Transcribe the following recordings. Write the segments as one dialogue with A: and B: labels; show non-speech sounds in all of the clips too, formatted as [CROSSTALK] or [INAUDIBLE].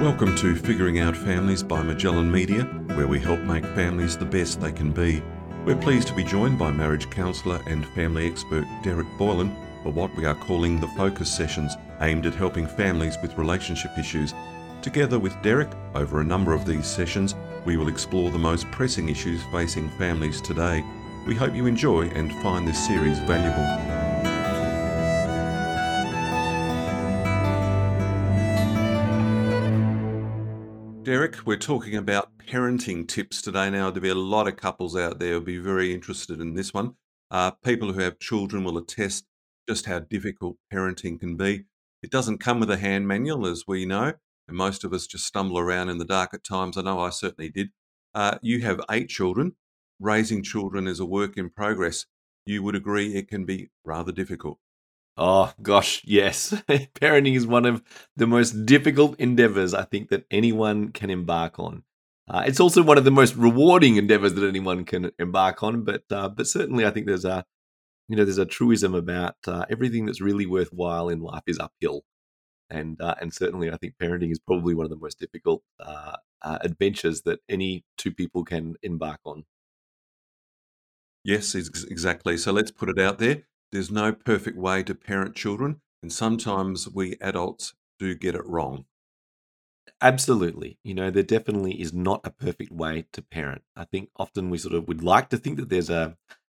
A: Welcome to Figuring Out Families by Magellan Media, where we help make families the best they can be. We're pleased to be joined by marriage counsellor and family expert Derek Boylan for what we are calling the Focus Sessions, aimed at helping families with relationship issues. Together with Derek, over a number of these sessions, we will explore the most pressing issues facing families today. We hope you enjoy and find this series valuable. Derek, we're talking about parenting tips today. Now, there'll be a lot of couples out there who'll be very interested in this one. Uh, people who have children will attest just how difficult parenting can be. It doesn't come with a hand manual, as we know, and most of us just stumble around in the dark at times. I know I certainly did. Uh, you have eight children. Raising children is a work in progress. You would agree it can be rather difficult.
B: Oh gosh, yes. [LAUGHS] Parenting is one of the most difficult endeavors I think that anyone can embark on. Uh, it's also one of the most rewarding endeavors that anyone can embark on, but uh, but certainly I think there's a you know there's a truism about uh, everything that's really worthwhile in life is uphill, and uh, and certainly I think parenting is probably one of the most difficult uh, uh, adventures that any two people can embark on.
A: Yes, exactly. So let's put it out there. There's no perfect way to parent children, and sometimes we adults do get it wrong.
B: Absolutely. You know, there definitely is not a perfect way to parent. I think often we sort of would like to think that there's a,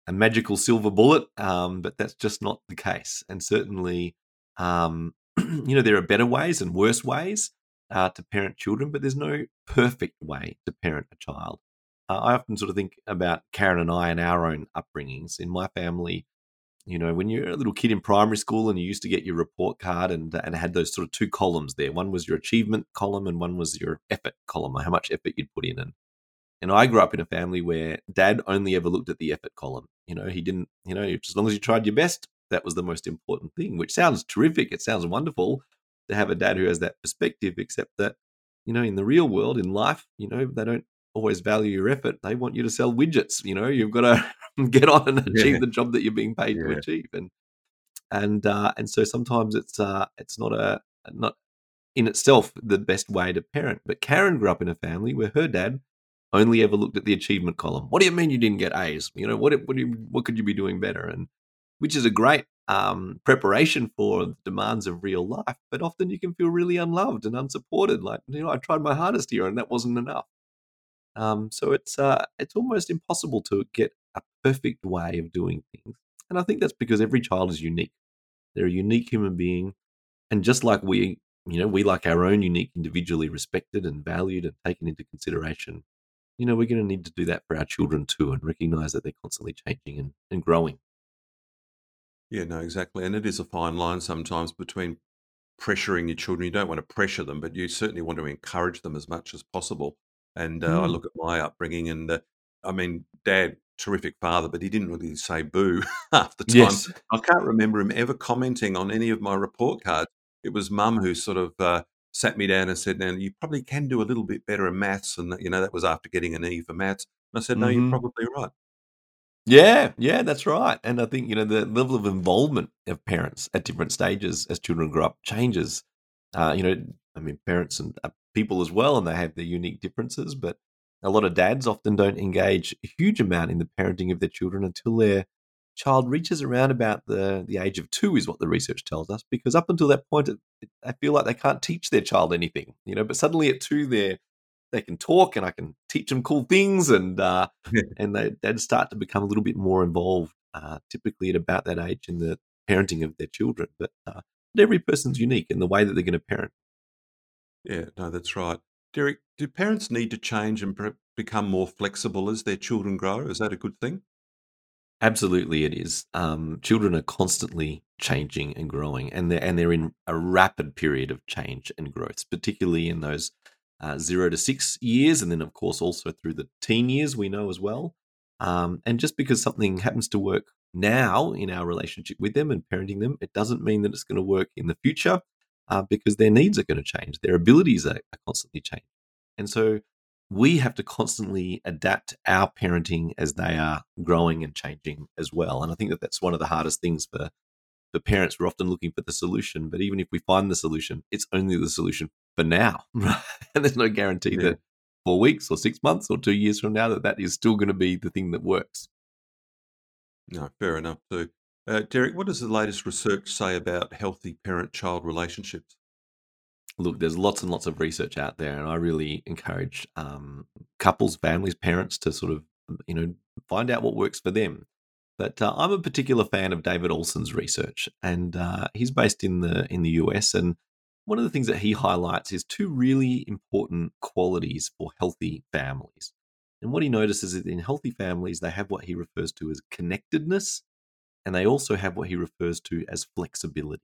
B: a magical silver bullet, um, but that's just not the case. And certainly, um, [CLEARS THROAT] you know, there are better ways and worse ways uh, to parent children, but there's no perfect way to parent a child. Uh, I often sort of think about Karen and I and our own upbringings. In my family, you know, when you're a little kid in primary school and you used to get your report card and and had those sort of two columns there. One was your achievement column and one was your effort column, how much effort you'd put in. And and I grew up in a family where dad only ever looked at the effort column. You know, he didn't, you know, as long as you tried your best, that was the most important thing, which sounds terrific. It sounds wonderful to have a dad who has that perspective, except that, you know, in the real world, in life, you know, they don't always value your effort. They want you to sell widgets. You know, you've got to [LAUGHS] get on and achieve yeah. the job that you're being paid yeah. to achieve. And and uh, and so sometimes it's uh, it's not a not in itself the best way to parent. But Karen grew up in a family where her dad only ever looked at the achievement column. What do you mean you didn't get A's? You know, what what, you, what could you be doing better? And which is a great um, preparation for the demands of real life. But often you can feel really unloved and unsupported. Like you know, I tried my hardest here and that wasn't enough. Um, so it's uh, it's almost impossible to get a perfect way of doing things, and I think that's because every child is unique. They're a unique human being, and just like we, you know, we like our own unique, individually respected and valued and taken into consideration. You know, we're going to need to do that for our children too, and recognize that they're constantly changing and, and growing.
A: Yeah, no, exactly, and it is a fine line sometimes between pressuring your children. You don't want to pressure them, but you certainly want to encourage them as much as possible. And uh, I mm. look at my upbringing, and uh, I mean, dad, terrific father, but he didn't really say boo [LAUGHS] half the time. Yes. I can't remember him ever commenting on any of my report cards. It was mum who sort of uh, sat me down and said, "Now you probably can do a little bit better in maths," and you know that was after getting an E for maths. And I said, "No, mm-hmm. you're probably right."
B: Yeah, yeah, that's right. And I think you know the level of involvement of parents at different stages as children grow up changes. Uh, you know, I mean, parents and uh, people as well, and they have their unique differences. But a lot of dads often don't engage a huge amount in the parenting of their children until their child reaches around about the, the age of two, is what the research tells us. Because up until that point, it, it, I feel like they can't teach their child anything, you know. But suddenly at two, they're they can talk, and I can teach them cool things, and uh, [LAUGHS] and they they start to become a little bit more involved. Uh, typically at about that age in the parenting of their children, but uh, every person's unique in the way that they're going to parent.
A: Yeah, no, that's right. Derek, do parents need to change and become more flexible as their children grow? Is that a good thing?
B: Absolutely, it is. Um, children are constantly changing and growing, and they're and they're in a rapid period of change and growth, particularly in those uh, zero to six years, and then of course also through the teen years. We know as well. Um, and just because something happens to work now in our relationship with them and parenting them, it doesn't mean that it's going to work in the future uh, because their needs are going to change, their abilities are, are constantly changing. And so we have to constantly adapt our parenting as they are growing and changing as well. And I think that that's one of the hardest things for for parents, we're often looking for the solution. But even if we find the solution, it's only the solution for now. [LAUGHS] and there's no guarantee yeah. that four weeks or six months or two years from now that that is still going to be the thing that works.
A: No, fair enough too. Uh, Derek, what does the latest research say about healthy parent-child relationships?
B: Look, there's lots and lots of research out there, and I really encourage um, couples, families, parents to sort of you know find out what works for them. But uh, I'm a particular fan of David Olson's research, and uh, he's based in the in the US. And one of the things that he highlights is two really important qualities for healthy families. And what he notices is in healthy families, they have what he refers to as connectedness, and they also have what he refers to as flexibility.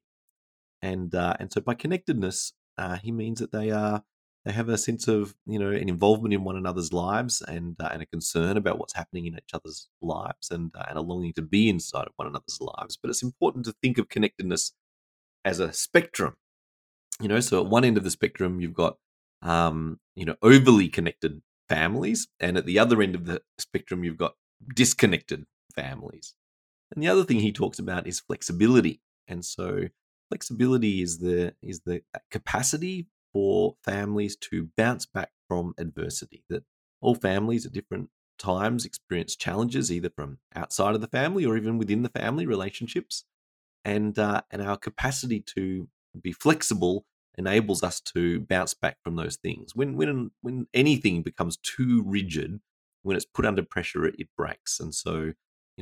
B: And uh, and so by connectedness, uh, he means that they are they have a sense of you know an involvement in one another's lives and uh, and a concern about what's happening in each other's lives and uh, and a longing to be inside of one another's lives. But it's important to think of connectedness as a spectrum you know, so at one end of the spectrum, you've got, um, you know, overly connected families, and at the other end of the spectrum, you've got disconnected families. And the other thing he talks about is flexibility, and so flexibility is the is the capacity for families to bounce back from adversity. That all families at different times experience challenges, either from outside of the family or even within the family relationships, and uh, and our capacity to be flexible enables us to bounce back from those things. When when when anything becomes too rigid, when it's put under pressure, it, it breaks. And so,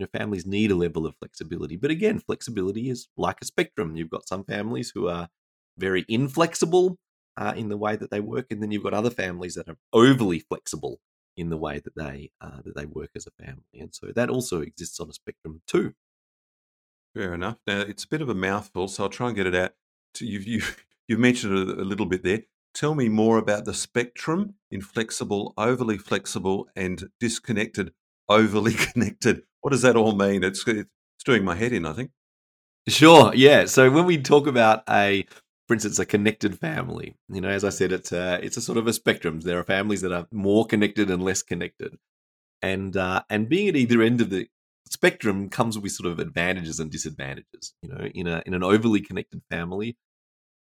B: you know, families need a level of flexibility. But again, flexibility is like a spectrum. You've got some families who are very inflexible uh, in the way that they work, and then you've got other families that are overly flexible in the way that they uh, that they work as a family. And so that also exists on a spectrum too.
A: Fair enough. Now it's a bit of a mouthful, so I'll try and get it out. You've you [LAUGHS] You've mentioned it a little bit there. Tell me more about the spectrum inflexible, overly flexible, and disconnected, overly [LAUGHS] connected. What does that all mean? It's it's doing my head in, I think.
B: Sure. Yeah. So when we talk about a, for instance, a connected family, you know, as I said, it's a it's a sort of a spectrum. There are families that are more connected and less connected, and uh, and being at either end of the spectrum comes with sort of advantages and disadvantages. You know, in a in an overly connected family,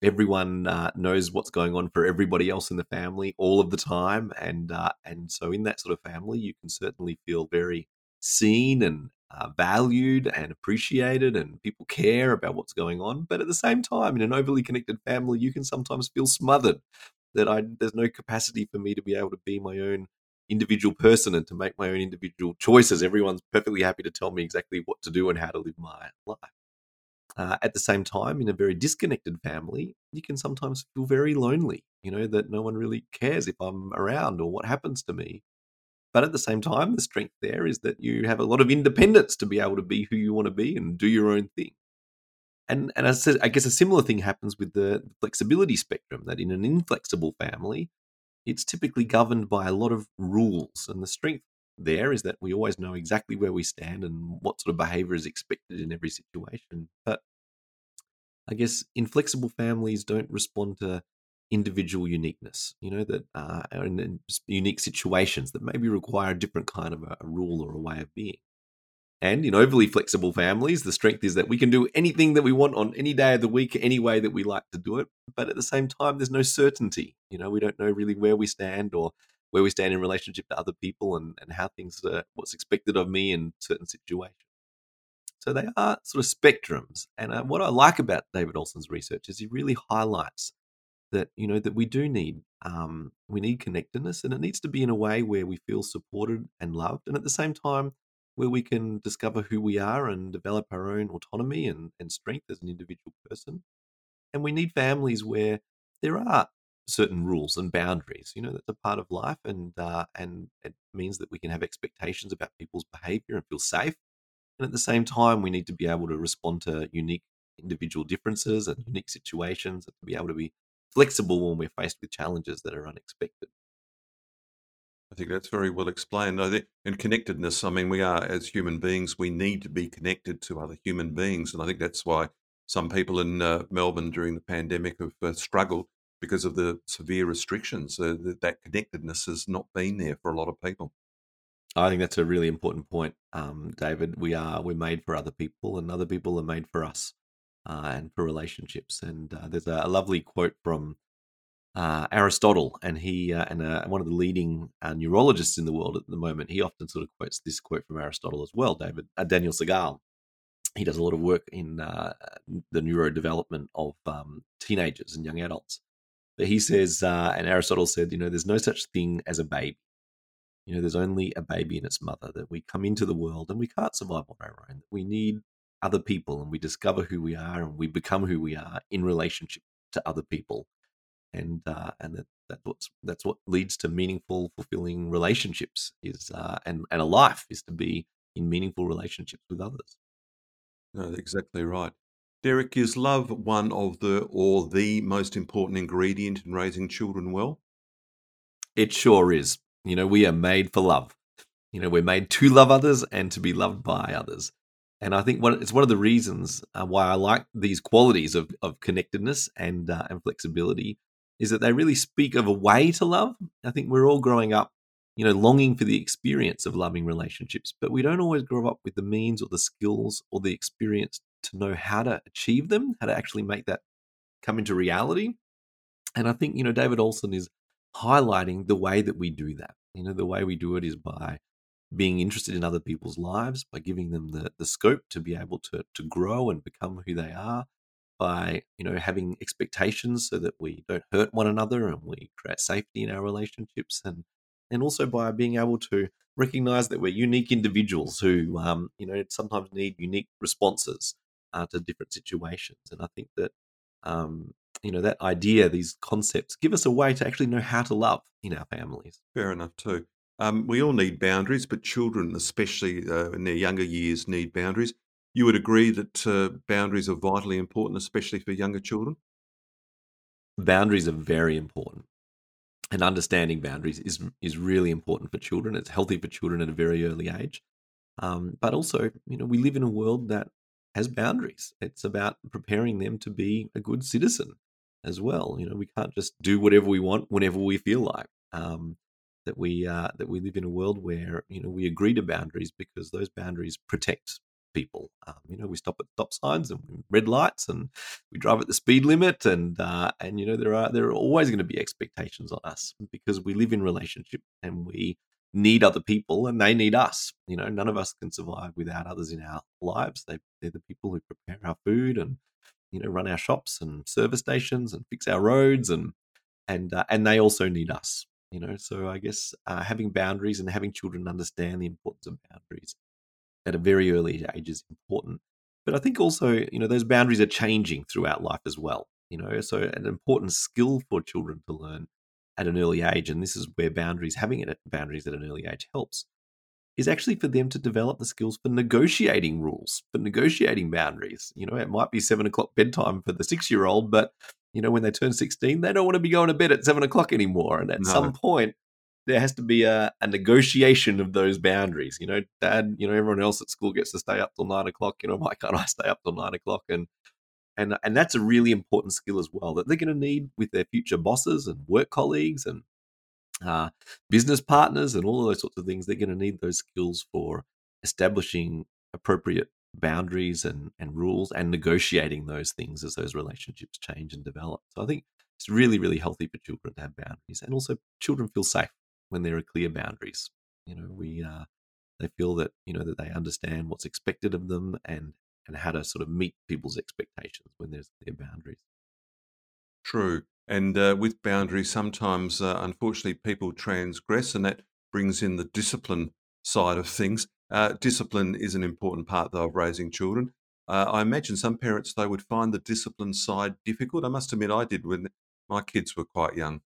B: everyone uh, knows what's going on for everybody else in the family all of the time and uh, and so in that sort of family you can certainly feel very seen and uh, valued and appreciated and people care about what's going on. But at the same time in an overly connected family you can sometimes feel smothered that I there's no capacity for me to be able to be my own individual person and to make my own individual choices. Everyone's perfectly happy to tell me exactly what to do and how to live my life uh, at the same time, in a very disconnected family, you can sometimes feel very lonely, you know, that no one really cares if I'm around or what happens to me. But at the same time, the strength there is that you have a lot of independence to be able to be who you want to be and do your own thing. And, and I, said, I guess a similar thing happens with the flexibility spectrum, that in an inflexible family, it's typically governed by a lot of rules. And the strength there is that we always know exactly where we stand and what sort of behavior is expected in every situation. But I guess inflexible families don't respond to individual uniqueness, you know, that uh, are in unique situations that maybe require a different kind of a, a rule or a way of being. And in overly flexible families, the strength is that we can do anything that we want on any day of the week, any way that we like to do it. But at the same time, there's no certainty. You know, we don't know really where we stand or where we stand in relationship to other people and, and how things are, what's expected of me in certain situations. So they are sort of spectrums. And uh, what I like about David Olson's research is he really highlights that you know that we do need um, we need connectedness, and it needs to be in a way where we feel supported and loved, and at the same time where we can discover who we are and develop our own autonomy and, and strength as an individual person. And we need families where there are certain rules and boundaries. You know, that's a part of life, and uh, and it means that we can have expectations about people's behaviour and feel safe. And at the same time, we need to be able to respond to unique individual differences and unique situations, and be able to be flexible when we're faced with challenges that are unexpected.
A: I think that's very well explained. I think, and connectedness. I mean, we are as human beings, we need to be connected to other human beings, and I think that's why some people in uh, Melbourne during the pandemic have uh, struggled because of the severe restrictions. That, that connectedness has not been there for a lot of people.
B: I think that's a really important point, um, David. We are we're made for other people, and other people are made for us. uh, and for relationships. And uh, there's a, a, lovely quote from uh, Aristotle, and he uh, and uh, one of the leading uh, neurologists in the world at the moment. He often sort of quotes this quote from Aristotle as well. David Daniel Siegel. He does a lot of work in the neurodevelopment of um, teenagers and young adults. He says, and Aristotle said, you know, there's no such thing as a baby. You know, there's only a baby and its mother that we come into the world and we can't survive on our own. We need other people and we discover who we are and we become who we are in relationship to other people and uh, and that, that's what that's what leads to meaningful fulfilling relationships is uh, and and a life is to be in meaningful relationships with others
A: no exactly right derek is love one of the or the most important ingredient in raising children well?
B: It sure is. You know we are made for love. You know we're made to love others and to be loved by others. And I think one, it's one of the reasons uh, why I like these qualities of, of connectedness and uh, and flexibility is that they really speak of a way to love. I think we're all growing up, you know, longing for the experience of loving relationships, but we don't always grow up with the means or the skills or the experience to know how to achieve them, how to actually make that come into reality. And I think, you know, David Olson is highlighting the way that we do that. You know, the way we do it is by being interested in other people's lives, by giving them the, the scope to be able to, to grow and become who they are, by you know having expectations so that we don't hurt one another and we create safety in our relationships and and also by being able to recognize that we're unique individuals who um, you know sometimes need unique responses uh, to different situations and i think that um, you know that idea these concepts give us a way to actually know how to love in our families
A: fair enough too um, we all need boundaries but children especially uh, in their younger years need boundaries you would agree that uh, boundaries are vitally important, especially for younger children?
B: Boundaries are very important. And understanding boundaries is is really important for children. It's healthy for children at a very early age. Um, but also, you know, we live in a world that has boundaries. It's about preparing them to be a good citizen as well. You know, we can't just do whatever we want whenever we feel like. Um, that we uh, that we live in a world where you know we agree to boundaries because those boundaries protect people. Um, you know, we stop at stop signs and red lights, and we drive at the speed limit, and uh, and you know there are there are always going to be expectations on us because we live in relationship and we need other people and they need us. You know, none of us can survive without others in our lives. They they're the people who prepare our food and you know run our shops and service stations and fix our roads and and uh, and they also need us you know so i guess uh, having boundaries and having children understand the importance of boundaries at a very early age is important. But I think also, you know, those boundaries are changing throughout life as well. You know, so an important skill for children to learn at an early age, and this is where boundaries, having it at boundaries at an early age helps, is actually for them to develop the skills for negotiating rules, for negotiating boundaries. You know, it might be seven o'clock bedtime for the six year old, but you know, when they turn 16, they don't want to be going to bed at seven o'clock anymore. And at no. some point, there has to be a, a negotiation of those boundaries. You know, dad, you know, everyone else at school gets to stay up till nine o'clock. You know, why can't I stay up till nine o'clock? And and and that's a really important skill as well that they're going to need with their future bosses and work colleagues and uh, business partners and all of those sorts of things. They're going to need those skills for establishing appropriate boundaries and and rules and negotiating those things as those relationships change and develop. So I think it's really really healthy for children to have boundaries and also children feel safe when there are clear boundaries. You know, we uh, they feel that you know that they understand what's expected of them and and how to sort of meet people's expectations when there's their boundaries.
A: True, and uh, with boundaries, sometimes uh, unfortunately people transgress, and that brings in the discipline side of things. Uh, discipline is an important part though of raising children. Uh, I imagine some parents they would find the discipline side difficult. I must admit, I did when my kids were quite young.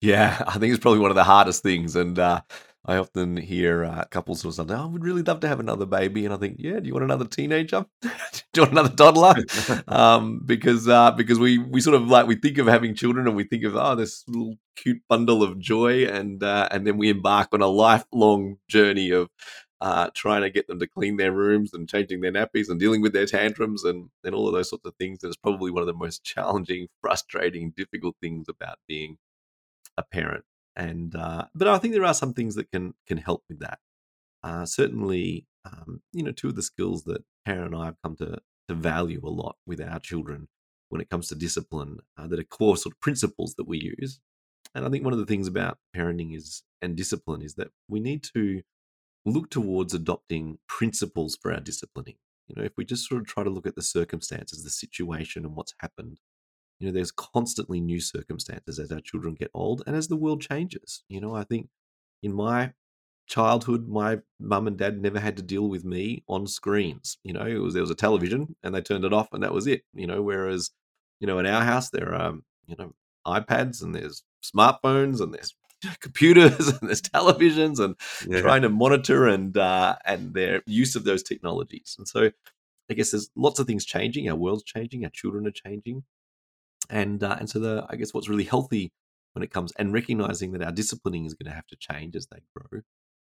B: Yeah, [LAUGHS] I think it's probably one of the hardest things. And uh, I often hear uh, couples or something, oh, I would really love to have another baby. And I think, yeah, do you want another teenager? [LAUGHS] do you want another toddler? [LAUGHS] um, because uh, because we, we sort of like, we think of having children and we think of, oh, this little cute bundle of joy. And, uh, and then we embark on a lifelong journey of uh, trying to get them to clean their rooms and changing their nappies and dealing with their tantrums and, and all of those sorts of things. And it's probably one of the most challenging, frustrating, difficult things about being a parent. And uh, but I think there are some things that can can help with that. Uh, certainly, um, you know, two of the skills that Karen and I have come to to value a lot with our children when it comes to discipline uh, that are core sort of principles that we use. And I think one of the things about parenting is and discipline is that we need to look towards adopting principles for our disciplining. You know, if we just sort of try to look at the circumstances, the situation, and what's happened, you know, there's constantly new circumstances as our children get old and as the world changes. You know, I think in my childhood, my mum and dad never had to deal with me on screens. You know, it was there was a television and they turned it off and that was it. You know, whereas, you know, in our house there are um, you know iPads and there's smartphones and there's [LAUGHS] computers and there's televisions and yeah. trying to monitor and uh, and their use of those technologies. And so, I guess there's lots of things changing. Our world's changing. Our children are changing, and uh, and so the I guess what's really healthy when it comes and recognizing that our disciplining is going to have to change as they grow.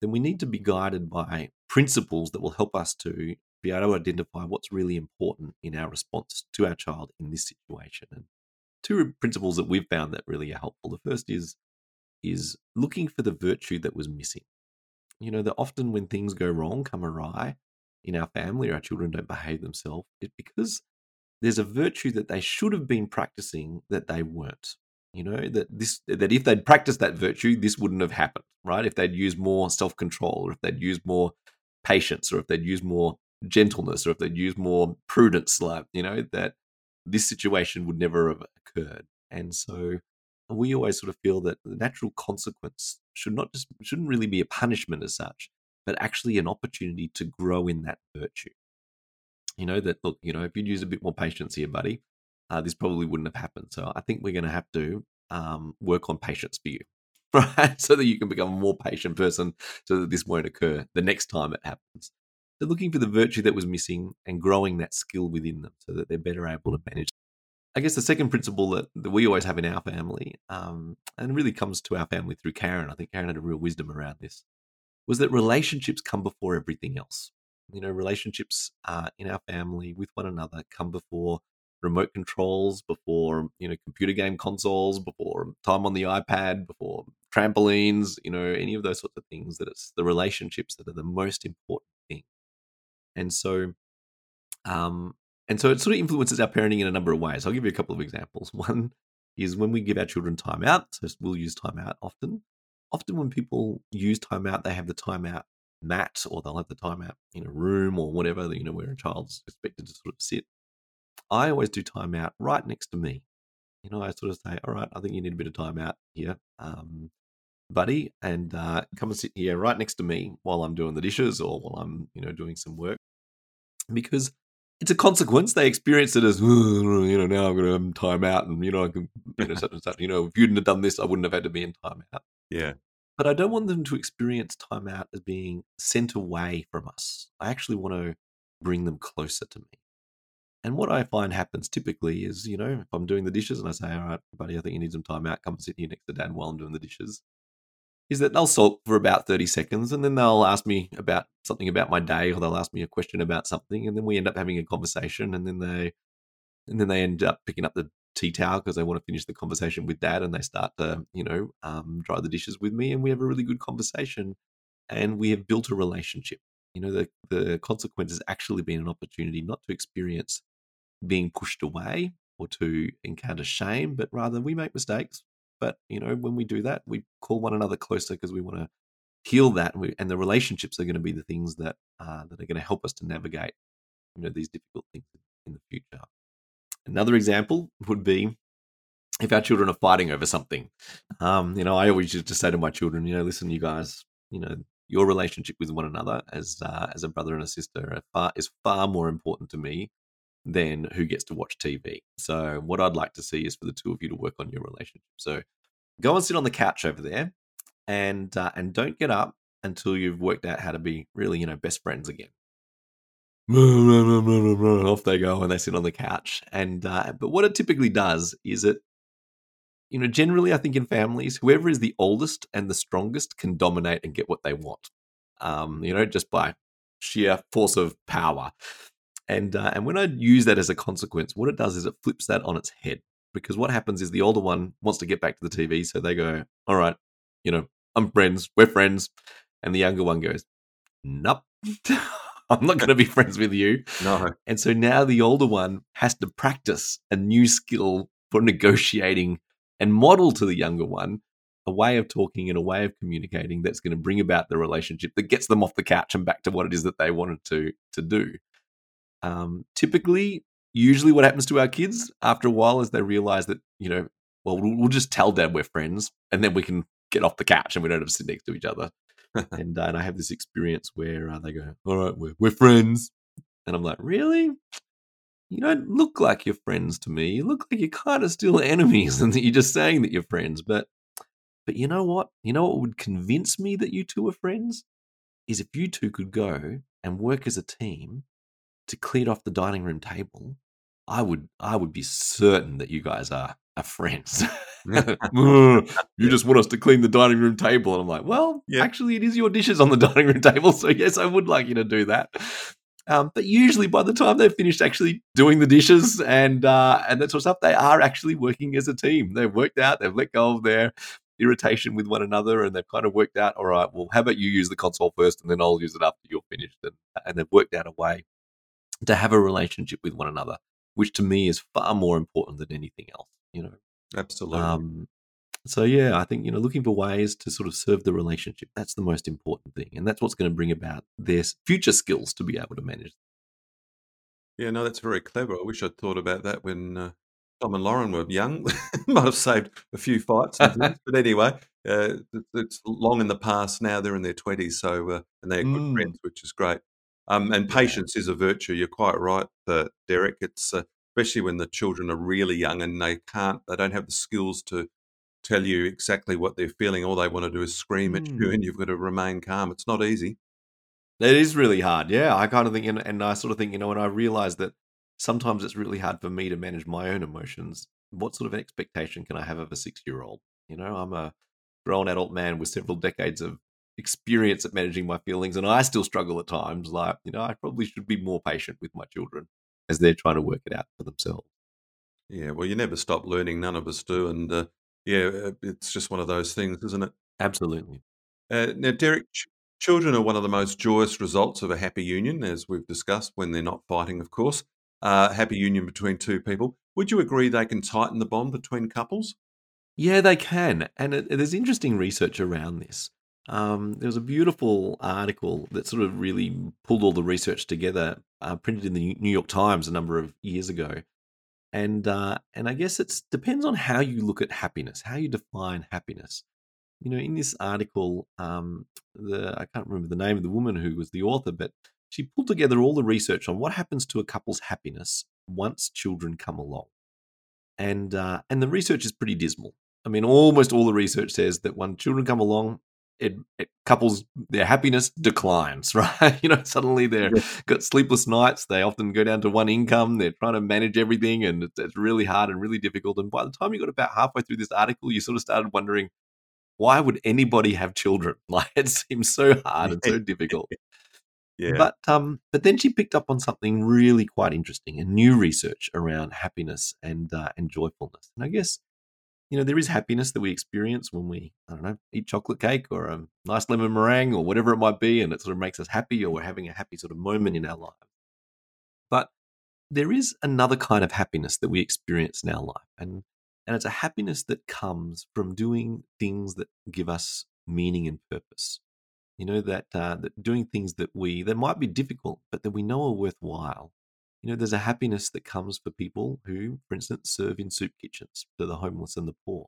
B: Then we need to be guided by principles that will help us to be able to identify what's really important in our response to our child in this situation. And two principles that we've found that really are helpful. The first is is looking for the virtue that was missing. You know, that often when things go wrong, come awry in our family or our children don't behave themselves, it's because there's a virtue that they should have been practicing that they weren't. You know, that this that if they'd practiced that virtue, this wouldn't have happened, right? If they'd used more self-control, or if they'd used more patience, or if they'd used more gentleness, or if they'd used more prudence, like, you know, that this situation would never have occurred. And so we always sort of feel that the natural consequence should not just shouldn't really be a punishment as such, but actually an opportunity to grow in that virtue. You know that look, you know, if you'd use a bit more patience here, buddy, uh, this probably wouldn't have happened. So I think we're going to have to um, work on patience for you, [LAUGHS] right? So that you can become a more patient person, so that this won't occur the next time it happens. So looking for the virtue that was missing and growing that skill within them, so that they're better able to manage I guess the second principle that, that we always have in our family, um, and really comes to our family through Karen, I think Karen had a real wisdom around this, was that relationships come before everything else. You know, relationships uh, in our family with one another come before remote controls, before you know computer game consoles, before time on the iPad, before trampolines. You know, any of those sorts of things. That it's the relationships that are the most important thing. And so, um, and so it sort of influences our parenting in a number of ways. I'll give you a couple of examples. [LAUGHS] One is when we give our children time out. So we'll use time out often. Often when people use time out, they have the time out mat or they'll have the time out in a room or whatever, you know, where a child's expected to sort of sit. I always do time out right next to me. You know, I sort of say, all right, I think you need a bit of time out here, um, buddy, and uh, come and sit here right next to me while I'm doing the dishes or while I'm, you know, doing some work. Because it's a consequence. They experience it as, you know, now I'm going to time out, and you know, I can, you [LAUGHS] know, such and such. You know, if you didn't have done this, I wouldn't have had to be in time out.
A: Yeah.
B: But I don't want them to experience time out as being sent away from us. I actually want to bring them closer to me. And what I find happens typically is, you know, if I'm doing the dishes and I say, all right, buddy, I think you need some time out, come sit here next to dad while I'm doing the dishes is that they'll sulk for about 30 seconds and then they'll ask me about something about my day or they'll ask me a question about something and then we end up having a conversation and then they and then they end up picking up the tea towel because they want to finish the conversation with dad and they start to you know um, dry the dishes with me and we have a really good conversation and we have built a relationship you know the the consequence has actually been an opportunity not to experience being pushed away or to encounter shame but rather we make mistakes but you know, when we do that, we call one another closer because we want to heal that, and, we, and, the relationships are going to be the things that uh, that are going to help us to navigate, you know, these difficult things in the future. Another example would be if our children are fighting over something. Um, you know, I always used to say to my children, you know, listen, you guys, you know, your relationship with one another as uh, as a brother and a sister far, is far more important to me than who gets to watch TV. So what I'd like to see is for the two of you to work on your relationship. So go and sit on the couch over there, and uh, and don't get up until you've worked out how to be really you know best friends again. [LAUGHS] Off they go and they sit on the couch. And uh, but what it typically does is it, you know, generally I think in families, whoever is the oldest and the strongest can dominate and get what they want. Um, you know, just by sheer force of power. And uh, and when I use that as a consequence, what it does is it flips that on its head. Because what happens is the older one wants to get back to the TV, so they go, "All right, you know, I'm friends, we're friends," and the younger one goes, "Nope." [LAUGHS] [LAUGHS] I'm not going to be friends with you.
A: No.
B: And so now the older one has to practice a new skill for negotiating and model to the younger one a way of talking and a way of communicating that's going to bring about the relationship that gets them off the couch and back to what it is that they wanted to to do. Um, typically, usually, what happens to our kids after a while is they realize that you know, well, we'll, we'll just tell dad we're friends, and then we can get off the couch and we don't have to sit next to each other. [LAUGHS] and, uh, and I have this experience where uh, they go, "All right, we're we're friends," and I'm like, "Really? You don't look like you're friends to me. You look like you're kind of still [LAUGHS] enemies, and that you're just saying that you're friends." But but you know what? You know what would convince me that you two are friends is if you two could go and work as a team to clean off the dining room table. I would I would be certain that you guys are are friends. [LAUGHS] [LAUGHS] you just want us to clean the dining room table. And I'm like, well, yeah. actually, it is your dishes on the [LAUGHS] dining room table. So, yes, I would like you to do that. Um, but usually, by the time they've finished actually doing the dishes and uh, and that sort of stuff, they are actually working as a team. They've worked out, they've let go of their irritation with one another, and they've kind of worked out, all right, well, how about you use the console first, and then I'll use it after you're finished, and, and they've worked out a way to have a relationship with one another, which to me is far more important than anything else. You know,
A: Absolutely. Um,
B: so yeah, I think you know looking for ways to sort of serve the relationship that's the most important thing, and that's what's going to bring about their future skills to be able to manage.
A: Yeah, no, that's very clever. I wish I'd thought about that when uh, Tom and Lauren were young. [LAUGHS] Might have saved a few fights, [LAUGHS] but anyway, uh, it's long in the past now. They're in their twenties, so uh, and they're good mm. friends, which is great. Um, and patience yeah. is a virtue. You're quite right, uh, Derek. It's uh, especially when the children are really young and they can't, they don't have the skills to tell you exactly what they're feeling. All they want to do is scream at you, hmm. and you've got to remain calm. It's not easy.
B: It is really hard. Yeah, I kind of think, and, and I sort of think, you know, when I realize that sometimes it's really hard for me to manage my own emotions. What sort of expectation can I have of a six-year-old? You know, I'm a grown adult man with several decades of experience at managing my feelings, and I still struggle at times. Like, you know, I probably should be more patient with my children as they're trying to work it out for themselves.
A: Yeah, well, you never stop learning. None of us do, and uh, yeah, uh, it's just one of those things, isn't it?
B: Absolutely.
A: Uh, now, Derek, ch- children are one of the most joyous results of a happy union, as we've discussed, when they're not fighting, of course. Uh, happy union between two people. Would you agree they can tighten the bond between couples?
B: Yeah, they can, and it, there's interesting research around this. Um, there was a beautiful article that sort of really pulled all the research together, uh, printed in the New York Times a number of years ago, and uh, and I guess it depends on how you look at happiness, how you define happiness. You know, in this article, um, the I can't remember the name of the woman who was the author, but she pulled together all the research on what happens to a couple's happiness once children come along, and uh, and the research is pretty dismal. I mean, almost all the research says that when children come along, it, it, couples their happiness declines [LAUGHS] right? You know suddenly they're yeah. got sleepless nights they often go down to one income they're trying to manage everything and it's, it's, really hard and really difficult and by the time you got about halfway through this article you sort of started wondering why would anybody have children? [LAUGHS] Like it seems so hard and so [LAUGHS] difficult. Yeah. But um but then she picked up on something really quite interesting and new research around happiness and uh, and joyfulness and i guess you know, there is happiness that we experience when we, I don't know, eat chocolate cake or a nice lemon meringue or whatever it might be, and it sort of makes us happy or we're having a happy sort of moment in our life. But there is another kind of happiness that we experience in our life, and and it's a happiness that comes from doing things that give us meaning and purpose. You know that uh, that doing things that we that might be difficult, but that we know are worthwhile, you know, there's a happiness that comes for people who, for instance, serve in soup kitchens for the homeless and the poor.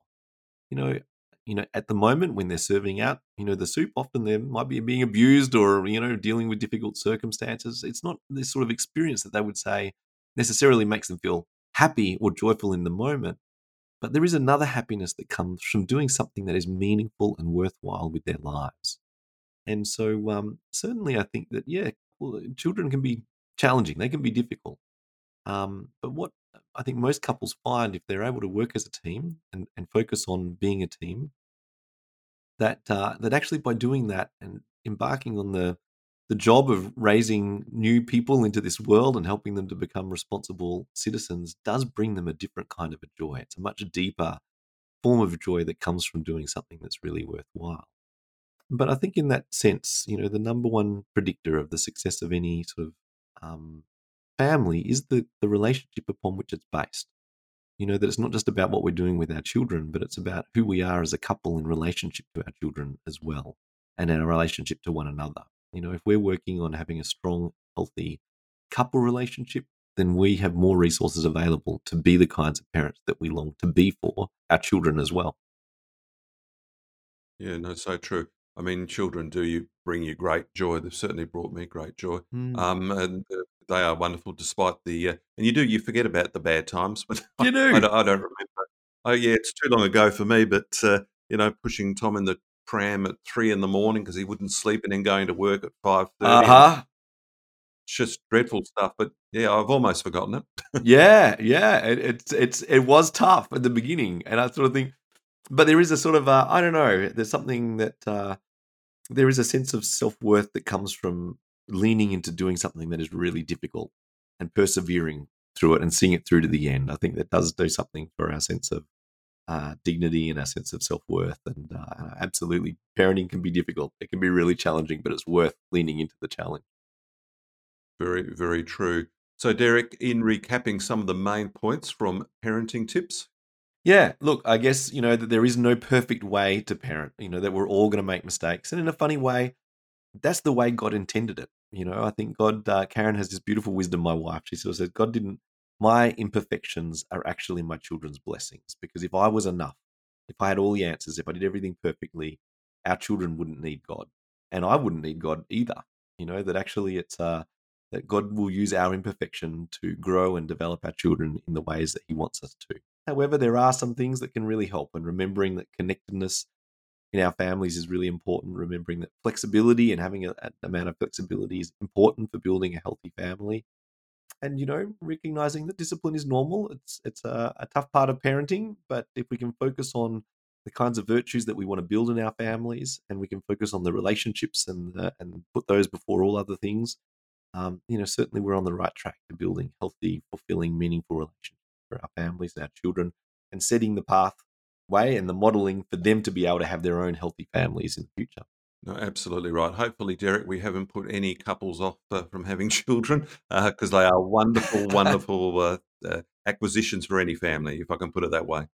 B: You know, you know, at the moment when they're serving out, you know, the soup, often they might be being abused or, you know, dealing with difficult circumstances. It's not this sort of experience that they would say necessarily makes them feel happy or joyful in the moment. But there is another happiness that comes from doing something that is meaningful and worthwhile with their lives. And so, um, certainly, I think that, yeah, well, children can be challenging. They can be difficult. Um, but what I think most couples find if they're able to work as a team and, and focus on being a team, that uh, that actually by doing that and embarking on the the job of raising new people into this world and helping them to become responsible citizens does bring them a different kind of a joy. It's a much deeper form of joy that comes from doing something that's really worthwhile. but I think in that sense, you know, the number one predictor of the success of any sort of um, family is the the relationship upon which it's based. You know that it's not just about what we're doing with our children, but it's about who we are as a couple in relationship to our children as well, and in our relationship to one another. You know, if we're working on having a strong, healthy couple relationship, then we have more resources available to be the kinds of parents that we long to be for our children as well.
A: Yeah, no, so true. I mean, children do you bring you great joy. They've certainly brought me great joy.
B: Mm.
A: Um, and uh, they are wonderful despite the, uh, and you do, you forget about the bad times, [LAUGHS] but
B: You do.
A: I, don't, I don't remember. Oh, yeah, it's too long ago for me, but, uh, you know, pushing Tom in the pram at three in the morning because he wouldn't sleep and then going to work at 5.30.
B: Uh huh.
A: It's just dreadful stuff. But yeah, I've almost forgotten it.
B: yeah, yeah. It, it's it's it was tough at the beginning, and I sort of think, but there is a sort of uh, I don't know. There's something that uh, there is a sense of self worth that comes from leaning into doing something that is really difficult and persevering through it and seeing it through to the end. I think that does do something for our sense of uh, dignity and our sense of self worth. And uh, absolutely, parenting can be difficult. It can be really challenging, but it's worth leaning into the challenge.
A: Very, very true. So, Derek, in recapping some of the main points from parenting tips.
B: Yeah, look, I guess, you know, that there is no perfect way to parent, you know, that we're all going to make mistakes. And in a funny way, that's the way God intended it. You know, I think God, uh, Karen has this beautiful wisdom, my wife. She sort of says, God didn't, my imperfections are actually my children's blessings. Because if I was enough, if I had all the answers, if I did everything perfectly, our children wouldn't need God. And I wouldn't need God either. You know, that actually it's, uh, that God will use our imperfection to grow and develop our children in the ways that He wants us to. However, there are some things that can really help, and remembering that connectedness in our families is really important. Remembering that flexibility and having a, an amount of flexibility is important for building a healthy family. And you know, recognizing that discipline is normal. It's it's a, a tough part of parenting, but if we can focus on the kinds of virtues that we want to build in our families, and we can focus on the relationships and and put those before all other things, um, you know, certainly we're on the right track to building healthy, fulfilling, meaningful relationships for our families and our children, and setting the pathway and the modeling for them to be able to have their own healthy families in the future.
A: No, absolutely right. Hopefully, Derek, we haven't put any couples off uh, from having [LAUGHS] children because uh, they are wonderful, wonderful uh, uh, acquisitions for any family, if I can put it that way.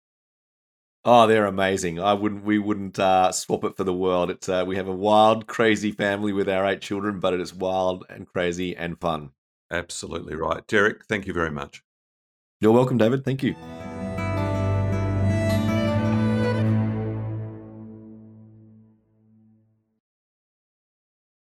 B: Oh, they're amazing. I wouldn't. We wouldn't uh, swap it for the world. It's uh, we have a wild, crazy family with our eight children, but it is wild and crazy and fun.
A: Absolutely right, Derek. Thank you very much.
B: You're welcome, David. Thank you.